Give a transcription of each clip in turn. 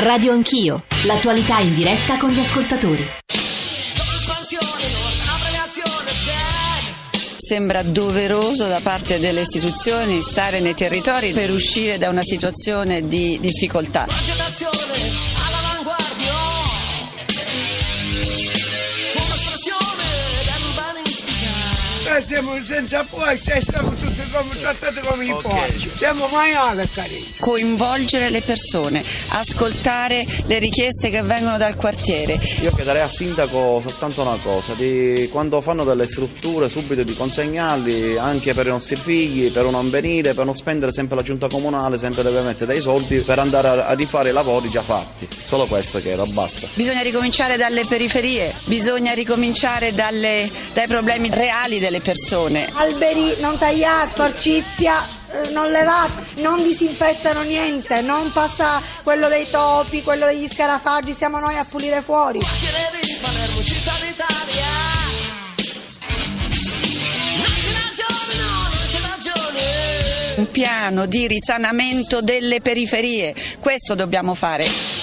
Radio Anch'io, l'attualità in diretta con gli ascoltatori. Sembra doveroso da parte delle istituzioni stare nei territori per uscire da una situazione di difficoltà. Siamo senza poi e siamo tutti come trattati come i porci. Siamo maiali, carini. Coinvolgere le persone, ascoltare le richieste che vengono dal quartiere. Io chiederei al sindaco soltanto una cosa, di quando fanno delle strutture subito di consegnarli anche per i nostri figli, per non venire, per non spendere sempre la giunta comunale, sempre deve mettere dei soldi per andare a, a rifare i lavori già fatti. Solo questo chiedo, basta. Bisogna ricominciare dalle periferie, bisogna ricominciare dalle- dai problemi reali delle persone. Alberi non tagliati, sporcizia eh, non levata, non disinfettano niente, non passa quello dei topi, quello degli scarafaggi, siamo noi a pulire fuori. Un piano di risanamento delle periferie, questo dobbiamo fare.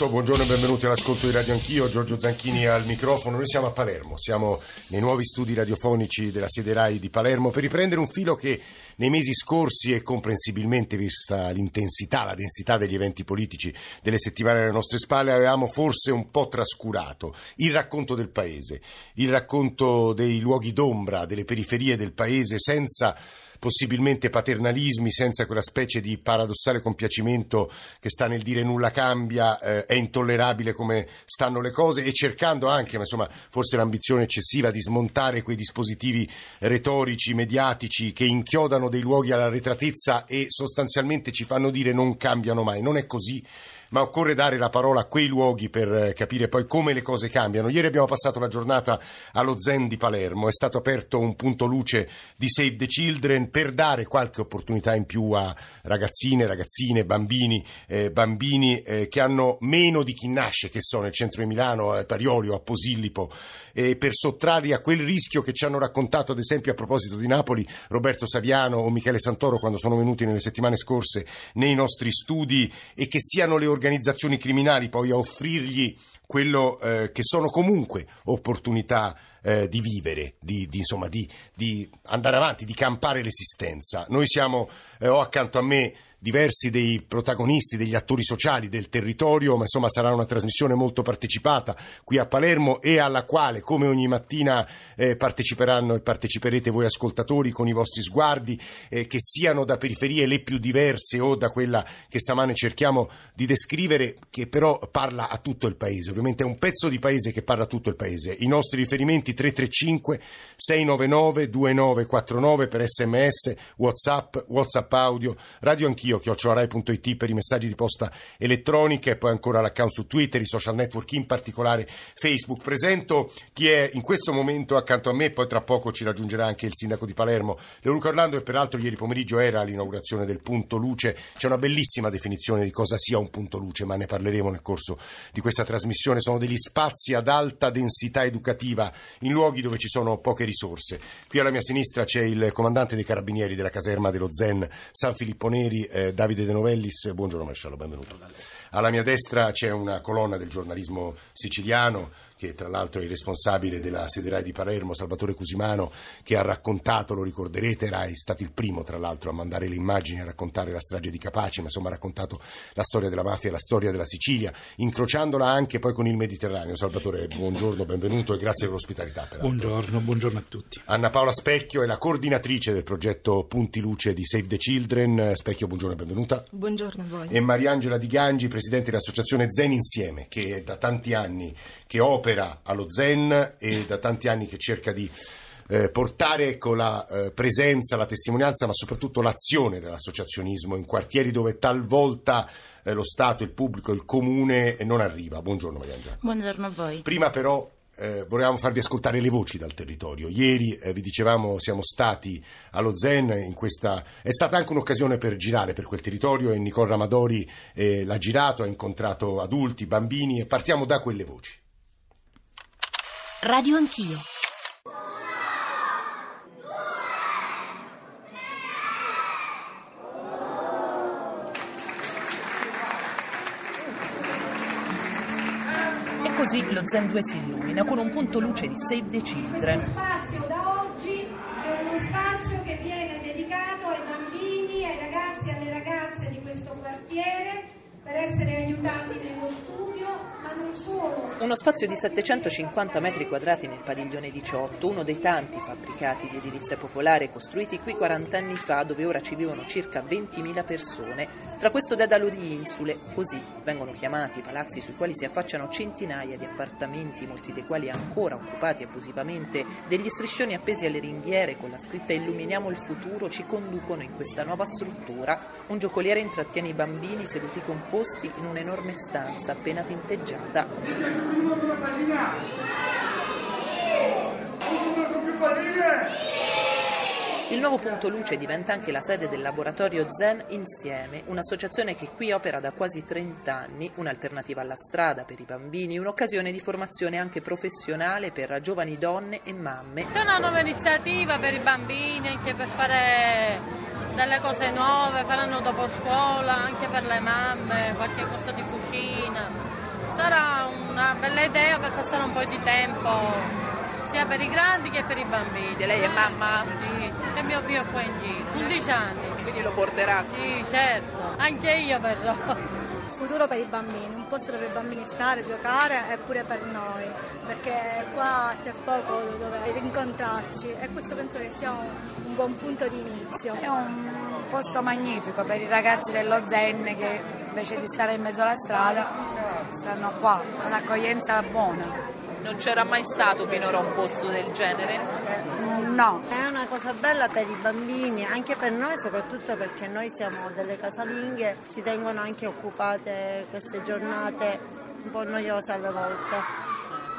8, buongiorno e benvenuti all'ascolto di Radio Anch'io, Giorgio Zanchini al microfono. Noi siamo a Palermo, siamo nei nuovi studi radiofonici della sede RAI di Palermo per riprendere un filo che nei mesi scorsi e comprensibilmente vista l'intensità, la densità degli eventi politici delle settimane alle nostre spalle avevamo forse un po' trascurato. Il racconto del paese, il racconto dei luoghi d'ombra, delle periferie del paese senza possibilmente paternalismi, senza quella specie di paradossale compiacimento che sta nel dire nulla cambia, eh, è intollerabile come stanno le cose e cercando anche, ma insomma forse l'ambizione eccessiva di smontare quei dispositivi retorici, mediatici che inchiodano dei luoghi alla retratezza e sostanzialmente ci fanno dire non cambiano mai. Non è così ma occorre dare la parola a quei luoghi per eh, capire poi come le cose cambiano. Ieri abbiamo passato la giornata allo Zen di Palermo, è stato aperto un punto luce di Save the Children per dare qualche opportunità in più a ragazzine, ragazzine, bambini, eh, bambini eh, che hanno meno di chi nasce, che sono nel centro di Milano, a Parioli o a Posillipo, eh, per sottrarli a quel rischio che ci hanno raccontato, ad esempio a proposito di Napoli, Roberto Saviano o Michele Santoro quando sono venuti nelle settimane scorse nei nostri studi e che siano le organizzazioni criminali poi a offrirgli quello eh, che sono comunque opportunità eh, di vivere, di, di, insomma, di, di andare avanti, di campare l'esistenza. Noi siamo, eh, ho accanto a me diversi dei protagonisti, degli attori sociali del territorio, ma insomma sarà una trasmissione molto partecipata qui a Palermo e alla quale, come ogni mattina, eh, parteciperanno e parteciperete voi ascoltatori con i vostri sguardi, eh, che siano da periferie le più diverse o da quella che stamane cerchiamo di descrivere, che però parla a tutto il paese. Ovviamente è un pezzo di paese che parla a tutto il paese. I nostri riferimenti 335 699 2949 per sms, whatsapp, whatsapp audio, radio anch'io, chiocciolarai.it per i messaggi di posta elettronica e poi ancora l'account su Twitter, i social network, in particolare Facebook. Presento chi è in questo momento accanto a me, poi tra poco ci raggiungerà anche il sindaco di Palermo, Leoluca Orlando, e peraltro ieri pomeriggio era l'inaugurazione del punto luce. C'è una bellissima definizione di cosa sia un punto luce, ma ne parleremo nel corso di questa trasmissione. Sono degli spazi ad alta densità educativa in luoghi dove ci sono poche risorse. Qui alla mia sinistra c'è il comandante dei carabinieri della caserma dello Zen San Filippo Neri, eh, Davide De Novellis. Buongiorno maresciallo, benvenuto. Alla mia destra c'è una colonna del giornalismo siciliano che tra l'altro è il responsabile della sede RAI di Palermo, Salvatore Cusimano, che ha raccontato, lo ricorderete, era stato il primo tra l'altro a mandare le immagini, a raccontare la strage di Capaci, ma insomma ha raccontato la storia della mafia e la storia della Sicilia, incrociandola anche poi con il Mediterraneo. Salvatore, buongiorno, benvenuto e grazie per l'ospitalità. peraltro. Buongiorno, buongiorno a tutti. Anna Paola Specchio è la coordinatrice del progetto Punti Luce di Save the Children. Specchio, buongiorno e benvenuta. Buongiorno a voi. E Mariangela Di Gangi, presidente dell'associazione Zen Insieme, che è da tanti anni che opera allo Zen e da tanti anni che cerca di eh, portare ecco, la eh, presenza, la testimonianza, ma soprattutto l'azione dell'associazionismo in quartieri dove talvolta eh, lo Stato, il pubblico, il comune non arriva. Buongiorno Mariangela. Buongiorno a voi. Prima però eh, volevamo farvi ascoltare le voci dal territorio. Ieri eh, vi dicevamo siamo stati allo Zen, in questa... è stata anche un'occasione per girare per quel territorio e Nicole Ramadori eh, l'ha girato, ha incontrato adulti, bambini e partiamo da quelle voci. Radio Anch'io. E così lo Zen 2 si illumina con un punto luce di Save the Children. Lo spazio da oggi è uno spazio che viene dedicato ai bambini, ai ragazzi e alle ragazze di questo quartiere per essere aiutati nello studio uno spazio di 750 metri quadrati nel padiglione 18, uno dei tanti fabbricati di edilizia popolare costruiti qui 40 anni fa, dove ora ci vivono circa 20.000 persone. Tra questo dedalo di insule, così vengono chiamati i palazzi sui quali si affacciano centinaia di appartamenti, molti dei quali ancora occupati abusivamente, degli striscioni appesi alle ringhiere con la scritta Illuminiamo il futuro, ci conducono in questa nuova struttura. Un giocoliere intrattiene i bambini seduti composti in un'enorme stanza appena tinteggiata. Il nuovo punto luce diventa anche la sede del laboratorio Zen Insieme, un'associazione che qui opera da quasi 30 anni, un'alternativa alla strada per i bambini, un'occasione di formazione anche professionale per giovani donne e mamme. È una nuova iniziativa per i bambini, anche per fare delle cose nuove, faranno dopo scuola, anche per le mamme, qualche cosa di cucina. Sarà una bella idea per passare un po' di tempo sia per i grandi che per i bambini. E lei è mamma? Sì, e mio figlio è qua in giro, 11 anni. Quindi lo porterà? Sì, certo, anche io verrò. Futuro per i bambini, un posto dove i bambini stare, giocare e pure per noi, perché qua c'è poco dove rincontrarci e questo penso che sia un, un buon punto di inizio. È un posto magnifico per i ragazzi dello Zen che invece di stare in mezzo alla strada stanno qua, un'accoglienza buona. Non c'era mai stato finora un posto del genere? No, è una cosa bella per i bambini, anche per noi, soprattutto perché noi siamo delle casalinghe, ci tengono anche occupate queste giornate un po' noiose alle volte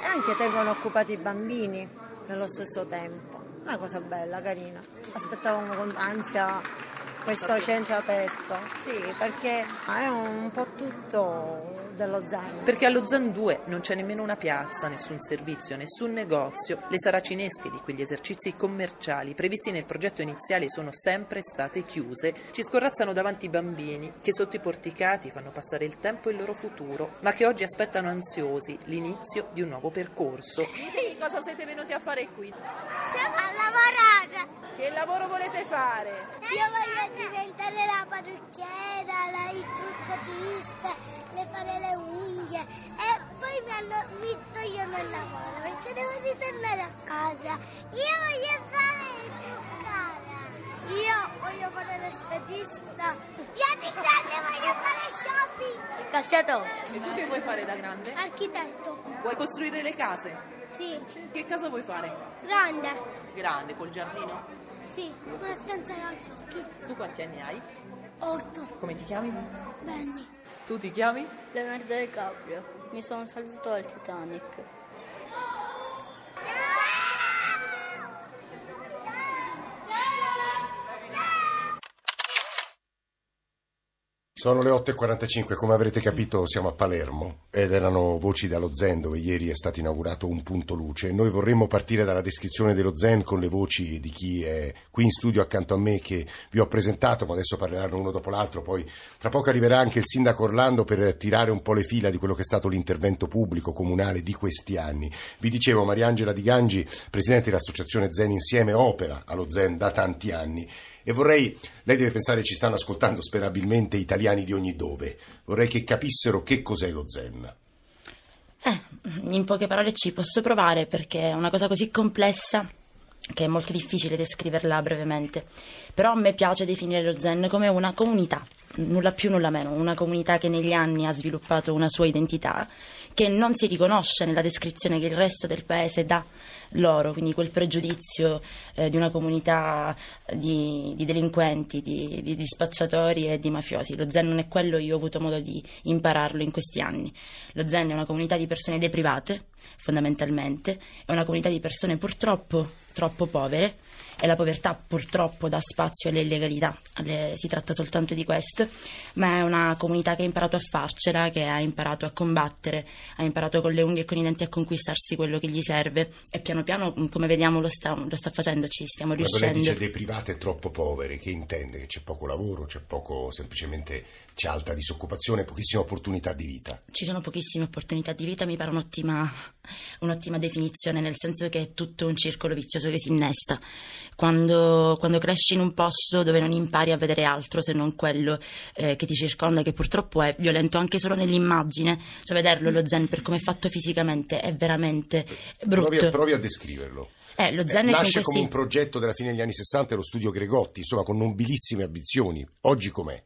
e anche tengono occupati i bambini nello stesso tempo. Una cosa bella, carina. Aspettavamo con ansia questo centro aperto, sì, perché è un po' tutto dello Zen. Perché allo Zen 2 non c'è nemmeno una piazza, nessun servizio, nessun negozio. Le saracinesche di quegli esercizi commerciali previsti nel progetto iniziale sono sempre state chiuse. Ci scorrazzano davanti i bambini che sotto i porticati fanno passare il tempo e il loro futuro, ma che oggi aspettano ansiosi l'inizio di un nuovo percorso. E cosa siete venuti a fare qui? Siamo a lavorare. Che lavoro volete fare? Io voglio diventare la parrucchiera, la truccatista, le fare le unghie e poi mi, hanno, mi togliono il lavoro perché devo ritornare a casa. Io voglio fare il truccare. Io voglio fare l'estetista. Io di grande voglio fare shopping. Il calciatore. E tu che vuoi fare da grande? Architetto. Vuoi costruire le case? Sì. Che casa vuoi fare? Grande. Grande, col giardino? Sì, una stanza da giochi. Tu quanti anni hai? Otto. Come ti chiami? Benny. Tu ti chiami? Leonardo DiCaprio. Mi sono salvato al Titanic. Sono le 8.45, come avrete capito siamo a Palermo ed erano voci dallo Zen dove ieri è stato inaugurato un punto luce. Noi vorremmo partire dalla descrizione dello Zen con le voci di chi è qui in studio accanto a me che vi ho presentato, ma adesso parleranno uno dopo l'altro, poi tra poco arriverà anche il sindaco Orlando per tirare un po' le fila di quello che è stato l'intervento pubblico comunale di questi anni. Vi dicevo, Mariangela Di Gangi, presidente dell'associazione Zen Insieme, opera allo Zen da tanti anni e vorrei, lei deve pensare ci stanno ascoltando sperabilmente italiani di ogni dove, vorrei che capissero che cos'è lo zen. Eh, in poche parole ci posso provare perché è una cosa così complessa che è molto difficile descriverla brevemente, però a me piace definire lo zen come una comunità, nulla più nulla meno, una comunità che negli anni ha sviluppato una sua identità, che non si riconosce nella descrizione che il resto del paese dà loro, quindi quel pregiudizio eh, di una comunità di, di delinquenti, di, di, di, spacciatori e di mafiosi. Lo Zen non è quello, io ho avuto modo di impararlo in questi anni. Lo Zen è una comunità di persone deprivate, fondamentalmente, è una comunità di persone purtroppo troppo povere e la povertà purtroppo dà spazio alle illegalità, alle- si tratta soltanto di questo, ma è una comunità che ha imparato a farcela, che ha imparato a combattere, ha imparato con le unghie e con i denti a conquistarsi quello che gli serve e piano piano, mm, come vediamo, lo sta, lo sta facendo, ci stiamo riuscendo. dice deprivate e troppo povere, che intende? Che c'è poco lavoro, c'è poco, semplicemente c'è alta disoccupazione, pochissime opportunità di vita. Ci sono pochissime opportunità di vita, mi pare un'ottima, un'ottima definizione, nel senso che è tutto un circolo vizioso che si innesta. Quando, quando cresci in un posto dove non impari a vedere altro se non quello eh, che ti circonda, che purtroppo è violento anche solo nell'immagine, cioè vederlo lo zen per come è fatto fisicamente è veramente brutto. Provi a, provi a descriverlo. Eh, lo zen è con nasce questi... come un progetto della fine degli anni 60 lo studio Gregotti, insomma con nobilissime ambizioni. Oggi com'è?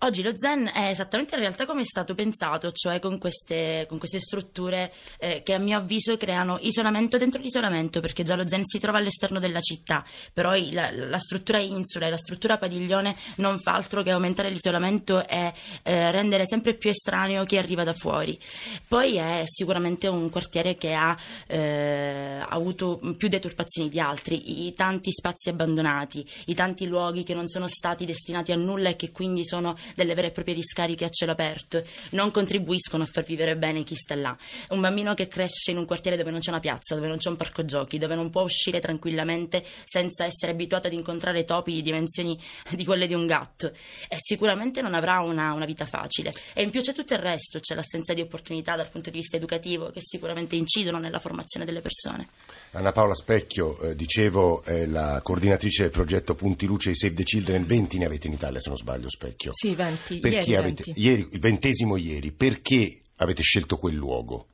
Oggi lo Zen è esattamente in realtà come è stato pensato, cioè con queste, con queste strutture eh, che a mio avviso creano isolamento dentro l'isolamento, perché già lo Zen si trova all'esterno della città, però la, la struttura insula e la struttura padiglione non fa altro che aumentare l'isolamento e eh, rendere sempre più estraneo chi arriva da fuori. Poi è sicuramente un quartiere che ha eh, avuto più deturpazioni di altri, i tanti spazi abbandonati, i tanti luoghi che non sono stati destinati a nulla e che quindi sono delle vere e proprie discariche a cielo aperto, non contribuiscono a far vivere bene chi sta là. Un bambino che cresce in un quartiere dove non c'è una piazza, dove non c'è un parco giochi, dove non può uscire tranquillamente senza essere abituato ad incontrare topi di dimensioni di quelle di un gatto, e sicuramente non avrà una, una vita facile. E in più c'è tutto il resto, c'è l'assenza di opportunità dal punto di vista educativo che sicuramente incidono nella formazione delle persone. Anna Paola Specchio, eh, dicevo, è la coordinatrice del progetto Punti Luce di Save the Children, 20 ne avete in Italia se non sbaglio Specchio. Sì, 20, Perché ieri avete, 20. ieri, il ventesimo ieri, perché avete scelto quel luogo?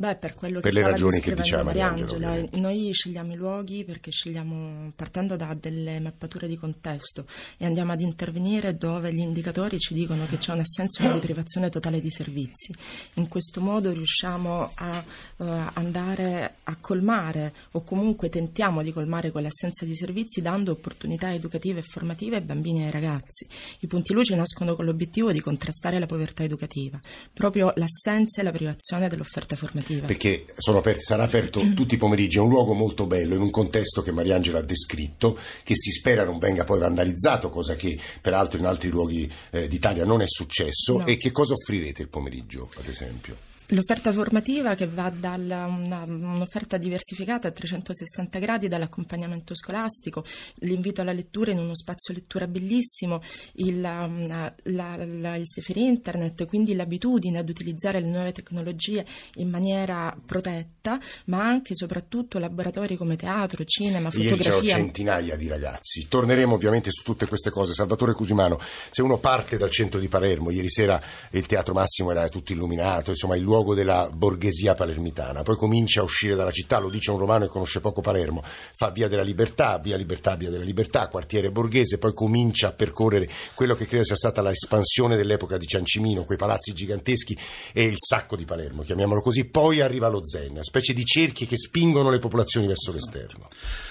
Beh, per quello Per che le ragioni che diceva Mariangela, Mariangela, noi scegliamo i luoghi perché scegliamo partendo da delle mappature di contesto e andiamo ad intervenire dove gli indicatori ci dicono che c'è un'assenza e una deprivazione totale di servizi. In questo modo riusciamo a eh, andare a colmare o comunque tentiamo di colmare quell'assenza di servizi dando opportunità educative e formative ai bambini e ai ragazzi. I punti luce nascono con l'obiettivo di contrastare la povertà educativa, proprio l'assenza e la privazione dell'offerta formativa. Perché sono aperti- sarà aperto tutti i pomeriggi, è un luogo molto bello, in un contesto che Mariangela ha descritto, che si spera non venga poi vandalizzato, cosa che peraltro in altri luoghi eh, d'Italia non è successo. No. E che cosa offrirete il pomeriggio, ad esempio? L'offerta formativa che va da un'offerta diversificata a 360 gradi dall'accompagnamento scolastico, l'invito alla lettura in uno spazio lettura bellissimo, il, la- la- il safer internet, quindi l'abitudine ad utilizzare le nuove tecnologie in maniera protetta, ma anche e soprattutto laboratori come teatro, cinema, Ieri c'erano fotografia. centinaia di ragazzi. Torneremo ovviamente su tutte queste cose. Salvatore Cusimano, se uno parte dal centro di Palermo, ieri sera il Teatro Massimo era tutto illuminato, insomma il luogo della borghesia palermitana, poi comincia a uscire dalla città, lo dice un romano che conosce poco Palermo, fa via della libertà, via libertà, via della libertà, quartiere borghese, poi comincia a percorrere quello che credo sia stata l'espansione dell'epoca di Ciancimino, quei palazzi giganteschi e il sacco di Palermo, chiamiamolo così, poi arriva lo Zen, una specie di cerchi che spingono le popolazioni verso l'esterno.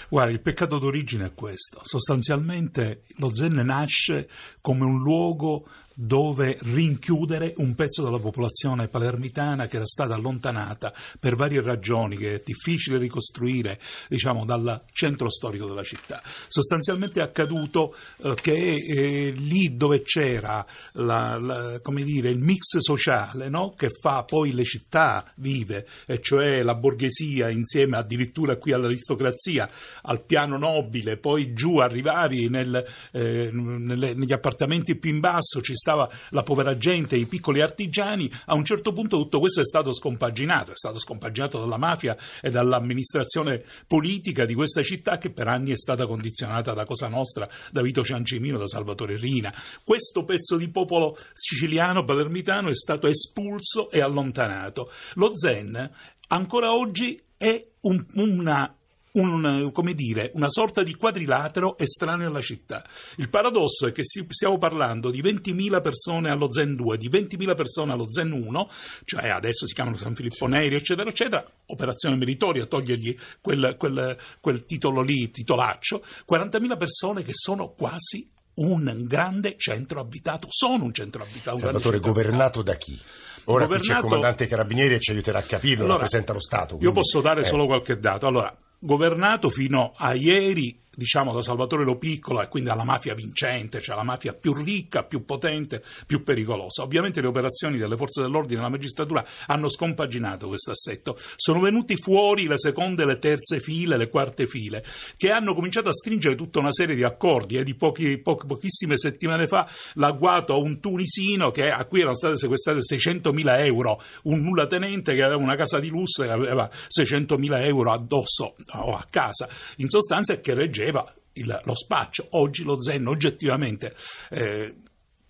Guarda, il peccato d'origine è questo. Sostanzialmente lo Zen nasce come un luogo dove rinchiudere un pezzo della popolazione palermitana che era stata allontanata per varie ragioni che è difficile ricostruire diciamo, dal centro storico della città. Sostanzialmente è accaduto eh, che eh, lì dove c'era la- la- dire, il mix sociale no? che fa poi le città vive, e cioè la borghesia insieme addirittura qui all'aristocrazia, al piano nobile, poi giù arrivavi nel, eh, nelle- negli appartamenti più in basso, ci stava la povera gente, i piccoli artigiani, a un certo punto tutto questo è stato scompaginato, è stato scompaginato dalla mafia e dall'amministrazione politica di questa città che per anni è stata condizionata da Cosa Nostra, da Vito Ciancimino, da Salvatore Rina. Questo pezzo di popolo siciliano, palermitano, è stato espulso e allontanato. Lo Zen ancora oggi è un- una un, come dire, una sorta di quadrilatero estraneo alla città. Il paradosso è che stiamo parlando di 20.000 persone allo Zen 2, di 20.000 persone allo Zen 1, cioè adesso si chiamano San Filippo Neri, eccetera, eccetera, operazione meritoria, togliergli quel, quel- quel titolo lì, titolaccio, 40.000 persone che sono quasi un grande centro abitato, sono un centro abitato. un Salvatore, governato da chi? Ora qui c'è il Governato- comandante carabinieri e ci aiuterà a capirlo, Allora, rappresenta lo Stato. Io quindi- posso dare eh. solo qualche dato. Allora, governato fino a ieri diciamo da Salvatore Lo Piccolo e quindi alla mafia vincente, cioè la mafia più ricca, più potente, più pericolosa. Ovviamente le operazioni delle forze dell'ordine e della magistratura hanno scompaginato questo assetto. Sono venuti fuori le seconde, le terze file, le quarte file, che hanno cominciato a stringere tutta una serie di accordi. E di pochi, pochi, pochissime settimane fa l'agguato a un tunisino che, a cui erano state sequestrate 600.000 euro, un nullatenente che aveva una casa di lusso e aveva 600.000 euro addosso o a casa. In sostanza che reggeva il, lo spaccio. Oggi lo Zen oggettivamente eh,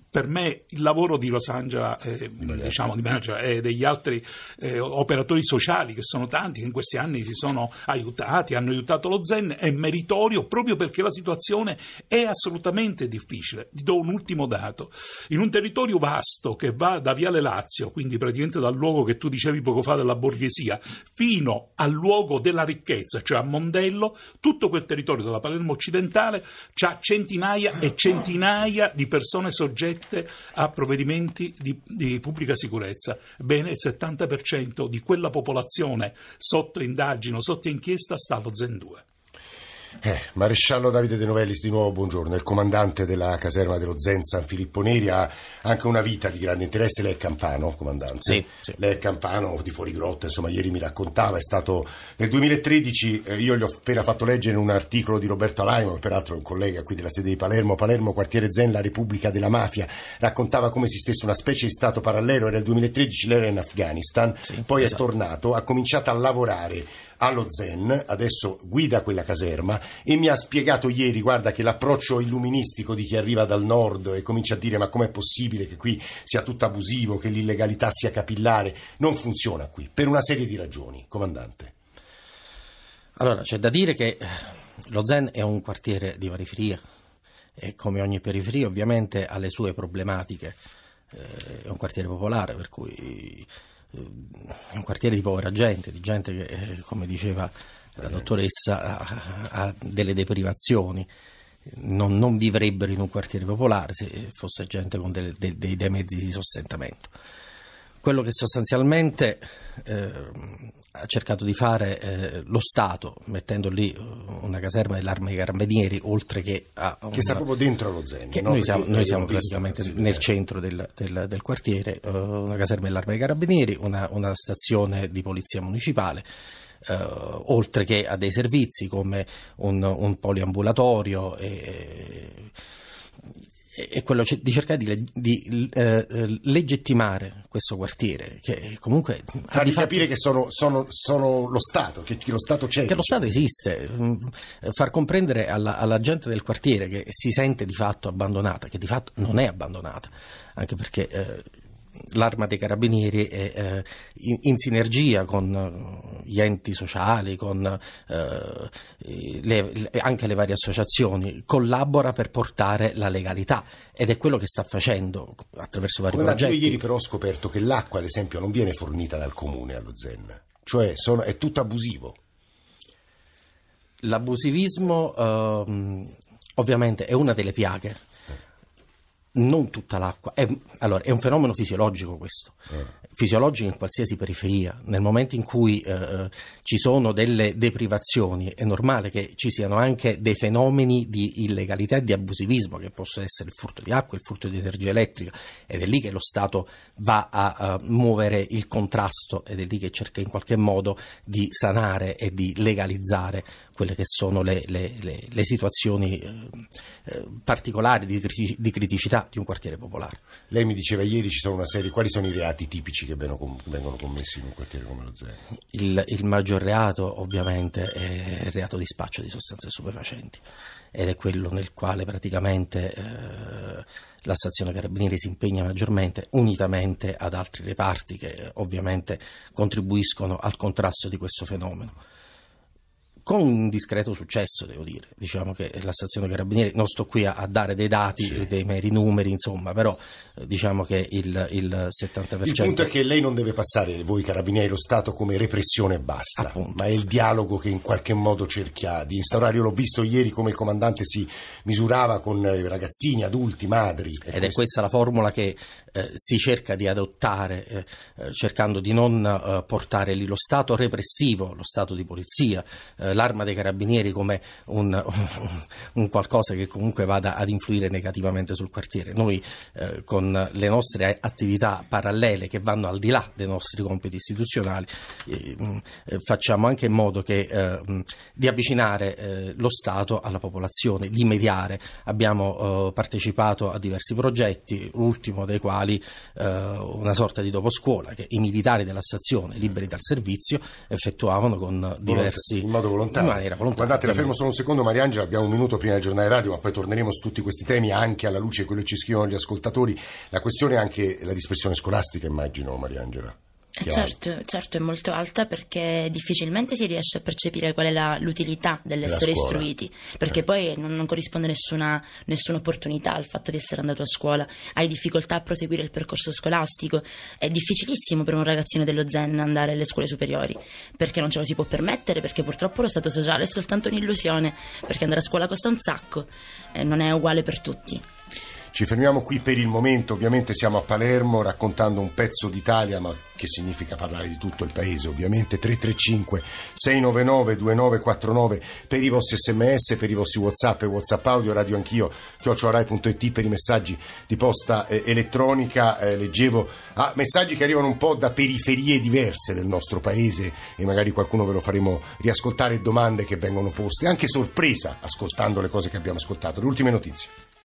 per me il lavoro di Rosangela, eh, diciamo, di manager e degli altri eh, operatori sociali, che sono tanti, che in questi anni si sono aiutati, hanno aiutato lo Zen, è meritorio proprio perché la situazione è assolutamente difficile. Ti do un ultimo dato. In un territorio vasto che va da Viale Lazio, quindi praticamente dal luogo che tu dicevi poco fa della borghesia, fino al luogo della ricchezza, cioè a Mondello, tutto quel territorio della Palermo occidentale ha centinaia e centinaia di persone soggette a provvedimenti di, di, pubblica sicurezza. Bene, il 70% di quella popolazione sotto indagine sotto inchiesta sta allo Zen 2. Eh, Maresciallo Davide De Novellis, di nuovo buongiorno. Il comandante della caserma dello Zen San Filippo Neri ha anche una vita di grande interesse. Lei è campano, comandante? Sì, sì. Lei è campano di fuori grotta, insomma, ieri mi raccontava. È stato nel 2013, eh, io gli ho appena fatto leggere un articolo di Roberto Alaimo, peraltro è un collega qui della sede di Palermo. Palermo, quartiere Zen, la Repubblica della Mafia. Raccontava come esistesse una specie di stato parallelo. Era il 2013, lei era in Afghanistan, sì, poi esatto. è tornato, ha cominciato a lavorare allo Zen, adesso guida quella caserma e mi ha spiegato ieri, guarda che l'approccio illuministico di chi arriva dal nord e comincia a dire ma com'è possibile che qui sia tutto abusivo, che l'illegalità sia capillare, non funziona qui, per una serie di ragioni, comandante. Allora, c'è da dire che lo Zen è un quartiere di periferia e come ogni periferia ovviamente ha le sue problematiche, eh, è un quartiere popolare per cui è un quartiere di povera gente, di gente che, eh, come diceva la dottoressa, ha, ha delle deprivazioni. Non, non, vivrebbero in un quartiere popolare se fosse gente con dei, dei, dei mezzi di sostentamento. Quello che sostanzialmente eh, ha cercato di fare eh, lo Stato, mettendo lì eh, una caserma dell'arma dei carabinieri, oltre che a... Una, che sta proprio dentro lo Zen. No? Noi siamo, noi siamo praticamente visto, nel centro del, del, del quartiere, uh, una caserma dell'arma dei carabinieri, una, una stazione di polizia municipale. Uh, oltre che a dei servizi come un, un poliambulatorio e, è quello di cercare di, di eh, legittimare questo quartiere, che comunque... Fargli fatto... capire che sono, sono, sono, lo Stato, che, lo Stato c'è. Che lo Stato esiste, mm, far comprendere alla, alla, gente del quartiere che si sente di fatto abbandonata, che di fatto non è abbandonata, anche perché... Eh, l'arma dei carabinieri è eh, in, in, sinergia con uh, gli enti sociali, con uh, le, le, anche le varie associazioni, collabora per portare la legalità ed è quello che sta facendo attraverso vari Come progetti. Io ieri però ho scoperto che l'acqua, ad esempio, non viene fornita dal comune allo Zen, cioè sono, è tutto abusivo. L'abusivismo uh, ovviamente è una delle piaghe non tutta l'acqua. È, allora, è un fenomeno fisiologico questo, eh. fisiologico in qualsiasi periferia. Nel momento in cui eh, eh, ci sono delle deprivazioni, è normale che ci siano anche dei fenomeni di illegalità e di abusivismo, che possono essere il furto di acqua, il furto di energia elettrica, ed è lì che lo Stato va a, a muovere il contrasto ed è lì che cerca in qualche modo di sanare e di legalizzare quelle che sono le, le, le, le situazioni eh, eh particolari di, di, criticità di un quartiere popolare. Lei mi diceva ieri ci sono una serie, quali sono i reati tipici che vengono, vengono commessi in un quartiere come lo Zero? Il, il maggior reato ovviamente è il reato di spaccio di sostanze stupefacenti ed è quello nel quale praticamente eh, la stazione Carabinieri si impegna maggiormente, unitamente ad altri reparti che ovviamente contribuiscono al contrasto di questo fenomeno con un discreto successo, devo dire. Diciamo che la stazione Carabinieri, non sto qui a, a dare dei dati, sì. dei meri numeri, insomma, però eh, diciamo che il, il 70%... Il punto è che lei non deve passare, voi Carabinieri, lo Stato come repressione e basta, Appunto. ma è il dialogo che in qualche modo cerca di instaurare. Io l'ho visto ieri come il comandante si misurava con ragazzini, adulti, madri. Ed questo. è questa la formula che eh, si cerca di adottare, eh, eh cercando di non eh, portare lì lo Stato repressivo, lo Stato di polizia, eh, l'arma dei carabinieri come un, un, qualcosa che comunque vada ad influire negativamente sul quartiere. Noi eh, con le nostre attività parallele che vanno al di là dei nostri compiti istituzionali eh, eh facciamo anche in modo che, eh, di avvicinare eh, lo Stato alla popolazione, di mediare. Abbiamo partecipato a diversi progetti, l'ultimo dei quali una sorta di doposcuola che i militari della stazione liberi dal servizio effettuavano con diversi volontario. In maniera volontaria. Guardate, la fermo solo un secondo, Mariangela, abbiamo un minuto prima del giornale radio, ma poi torneremo su tutti questi temi anche alla luce di quello che ci scrivono gli ascoltatori. La questione è anche la dispersione scolastica, immagino, Mariangela. Certo, certo, è molto alta perché difficilmente si riesce a percepire qual è la, l'utilità dell'essere istruiti, perché eh. poi non, non corrisponde nessuna, nessuna, opportunità al fatto di essere andato a scuola, hai difficoltà a proseguire il percorso scolastico, è difficilissimo per un ragazzino dello Zen andare alle scuole superiori, perché non ce lo si può permettere, perché purtroppo lo stato sociale è soltanto un'illusione, perché andare a scuola costa un sacco e non è uguale per tutti. Ci fermiamo qui per il momento, ovviamente siamo a Palermo raccontando un pezzo d'Italia, ma che significa parlare di tutto il paese, ovviamente. 335 699 2949 per i vostri sms, per i vostri whatsapp e whatsapp audio, radio anch'io, chiocciorai.it per i messaggi di posta eh, elettronica, eh, leggevo ah, messaggi che arrivano un po' da periferie diverse del nostro paese e magari qualcuno ve lo faremo riascoltare, domande che vengono poste, anche sorpresa ascoltando le cose che abbiamo ascoltato, le ultime notizie.